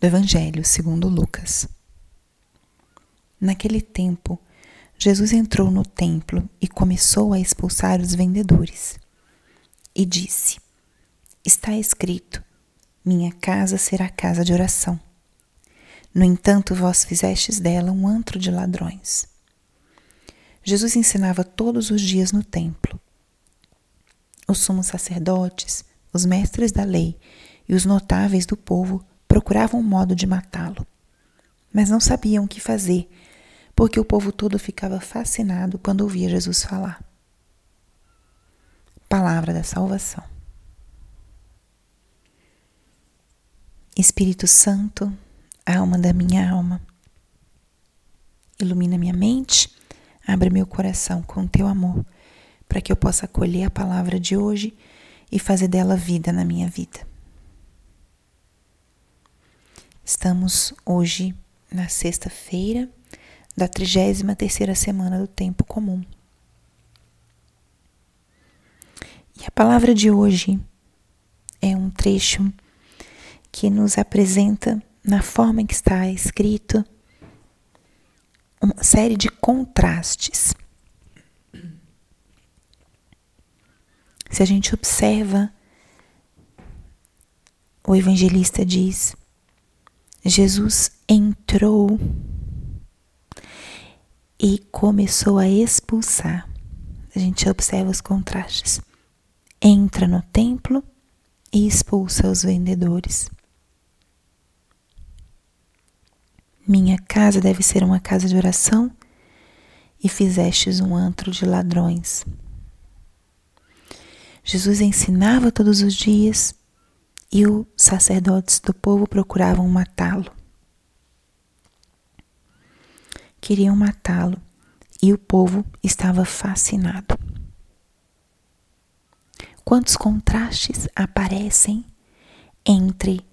do Evangelho segundo Lucas. Naquele tempo, Jesus entrou no templo e começou a expulsar os vendedores. E disse: Está escrito: Minha casa será casa de oração. No entanto, vós fizestes dela um antro de ladrões. Jesus ensinava todos os dias no templo. Os sumos sacerdotes, os mestres da lei e os notáveis do povo procuravam um modo de matá-lo, mas não sabiam o que fazer, porque o povo todo ficava fascinado quando ouvia Jesus falar. Palavra da salvação. Espírito Santo, alma da minha alma, ilumina minha mente, abre meu coração com teu amor, para que eu possa acolher a palavra de hoje e fazer dela vida na minha vida. Estamos hoje na sexta-feira da 33 terceira semana do tempo comum. E a palavra de hoje é um trecho que nos apresenta na forma em que está escrito uma série de contrastes. Se a gente observa, o evangelista diz: Jesus entrou e começou a expulsar. A gente observa os contrastes. Entra no templo e expulsa os vendedores. Minha casa deve ser uma casa de oração e fizestes um antro de ladrões. Jesus ensinava todos os dias e os sacerdotes do povo procuravam matá-lo. Queriam matá-lo e o povo estava fascinado. Quantos contrastes aparecem entre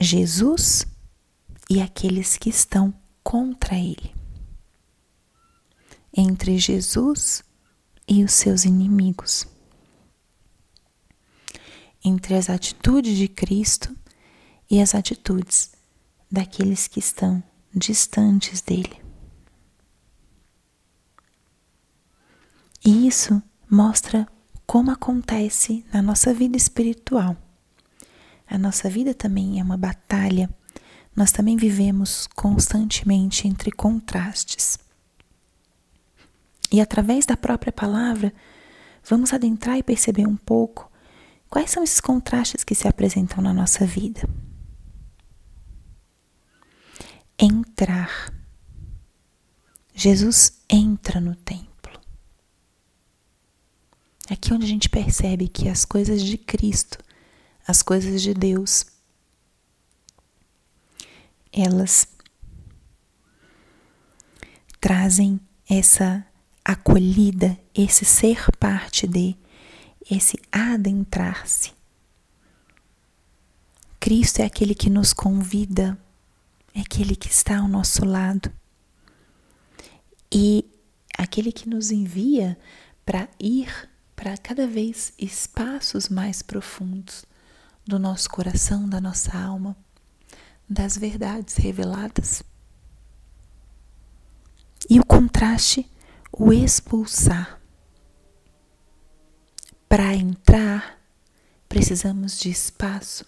Jesus e aqueles que estão contra ele. Entre Jesus e os seus inimigos entre as atitudes de Cristo e as atitudes daqueles que estão distantes dele. E isso mostra como acontece na nossa vida espiritual. A nossa vida também é uma batalha. Nós também vivemos constantemente entre contrastes. E através da própria palavra, vamos adentrar e perceber um pouco Quais são esses contrastes que se apresentam na nossa vida? Entrar. Jesus entra no templo. É aqui onde a gente percebe que as coisas de Cristo, as coisas de Deus, elas trazem essa acolhida, esse ser parte de esse adentrar-se. Cristo é aquele que nos convida, é aquele que está ao nosso lado e aquele que nos envia para ir para cada vez espaços mais profundos do nosso coração, da nossa alma, das verdades reveladas. E o contraste, o expulsar. Para entrar, precisamos de espaço.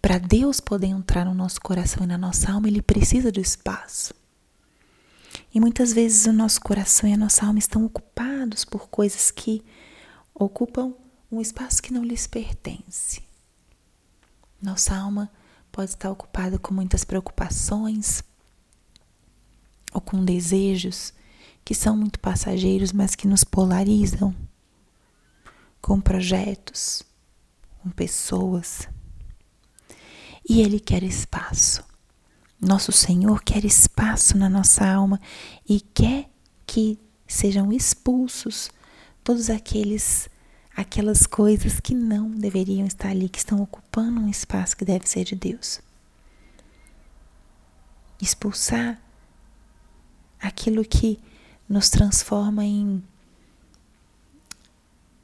Para Deus poder entrar no nosso coração e na nossa alma, Ele precisa de espaço. E muitas vezes o nosso coração e a nossa alma estão ocupados por coisas que ocupam um espaço que não lhes pertence. Nossa alma pode estar ocupada com muitas preocupações ou com desejos que são muito passageiros, mas que nos polarizam com projetos, com pessoas. E Ele quer espaço. Nosso Senhor quer espaço na nossa alma e quer que sejam expulsos todos aqueles aquelas coisas que não deveriam estar ali, que estão ocupando um espaço que deve ser de Deus. Expulsar aquilo que nos transforma em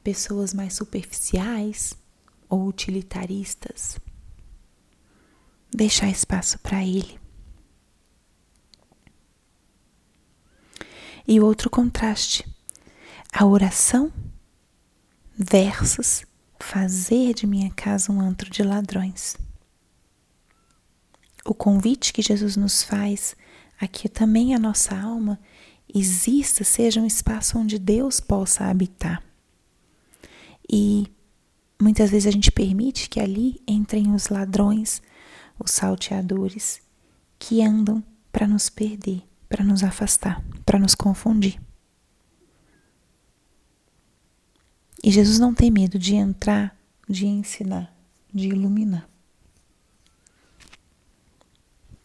pessoas mais superficiais ou utilitaristas. deixar espaço para Ele. E outro contraste, a oração versus fazer de minha casa um antro de ladrões. O convite que Jesus nos faz a que também a nossa alma exista, seja um espaço onde Deus possa habitar. E muitas vezes a gente permite que ali entrem os ladrões, os salteadores, que andam para nos perder, para nos afastar, para nos confundir. E Jesus não tem medo de entrar, de ensinar, de iluminar.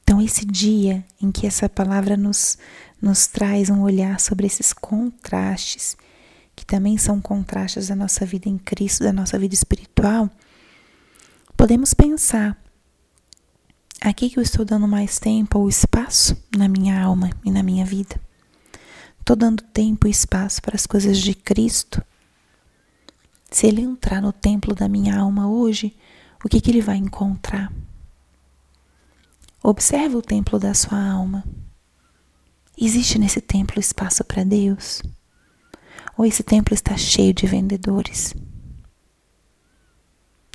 Então, esse dia em que essa palavra nos, nos traz um olhar sobre esses contrastes, que também são contrastes da nossa vida em Cristo, da nossa vida espiritual, podemos pensar: aqui que eu estou dando mais tempo ou espaço na minha alma e na minha vida? Estou dando tempo e espaço para as coisas de Cristo se ele entrar no templo da minha alma hoje, o que, que ele vai encontrar? Observe o templo da sua alma. Existe nesse templo espaço para Deus? Ou esse templo está cheio de vendedores?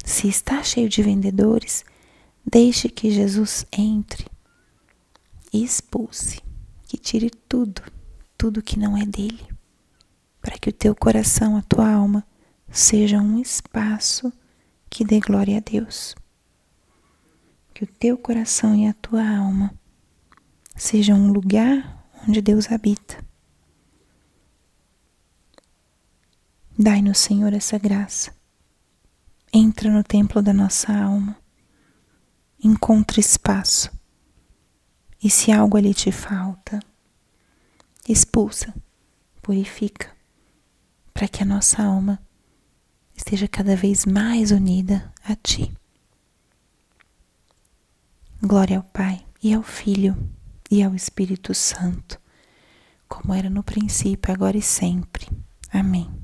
Se está cheio de vendedores, deixe que Jesus entre e expulse, que tire tudo, tudo que não é dele, para que o teu coração, a tua alma, seja um espaço que dê glória a Deus. Que o teu coração e a tua alma sejam um lugar onde Deus habita. Dai-nos, Senhor, essa graça. Entra no templo da nossa alma. Encontre espaço. E se algo ali te falta, expulsa, purifica, para que a nossa alma esteja cada vez mais unida a Ti. Glória ao Pai e ao Filho e ao Espírito Santo, como era no princípio, agora e sempre. Amém.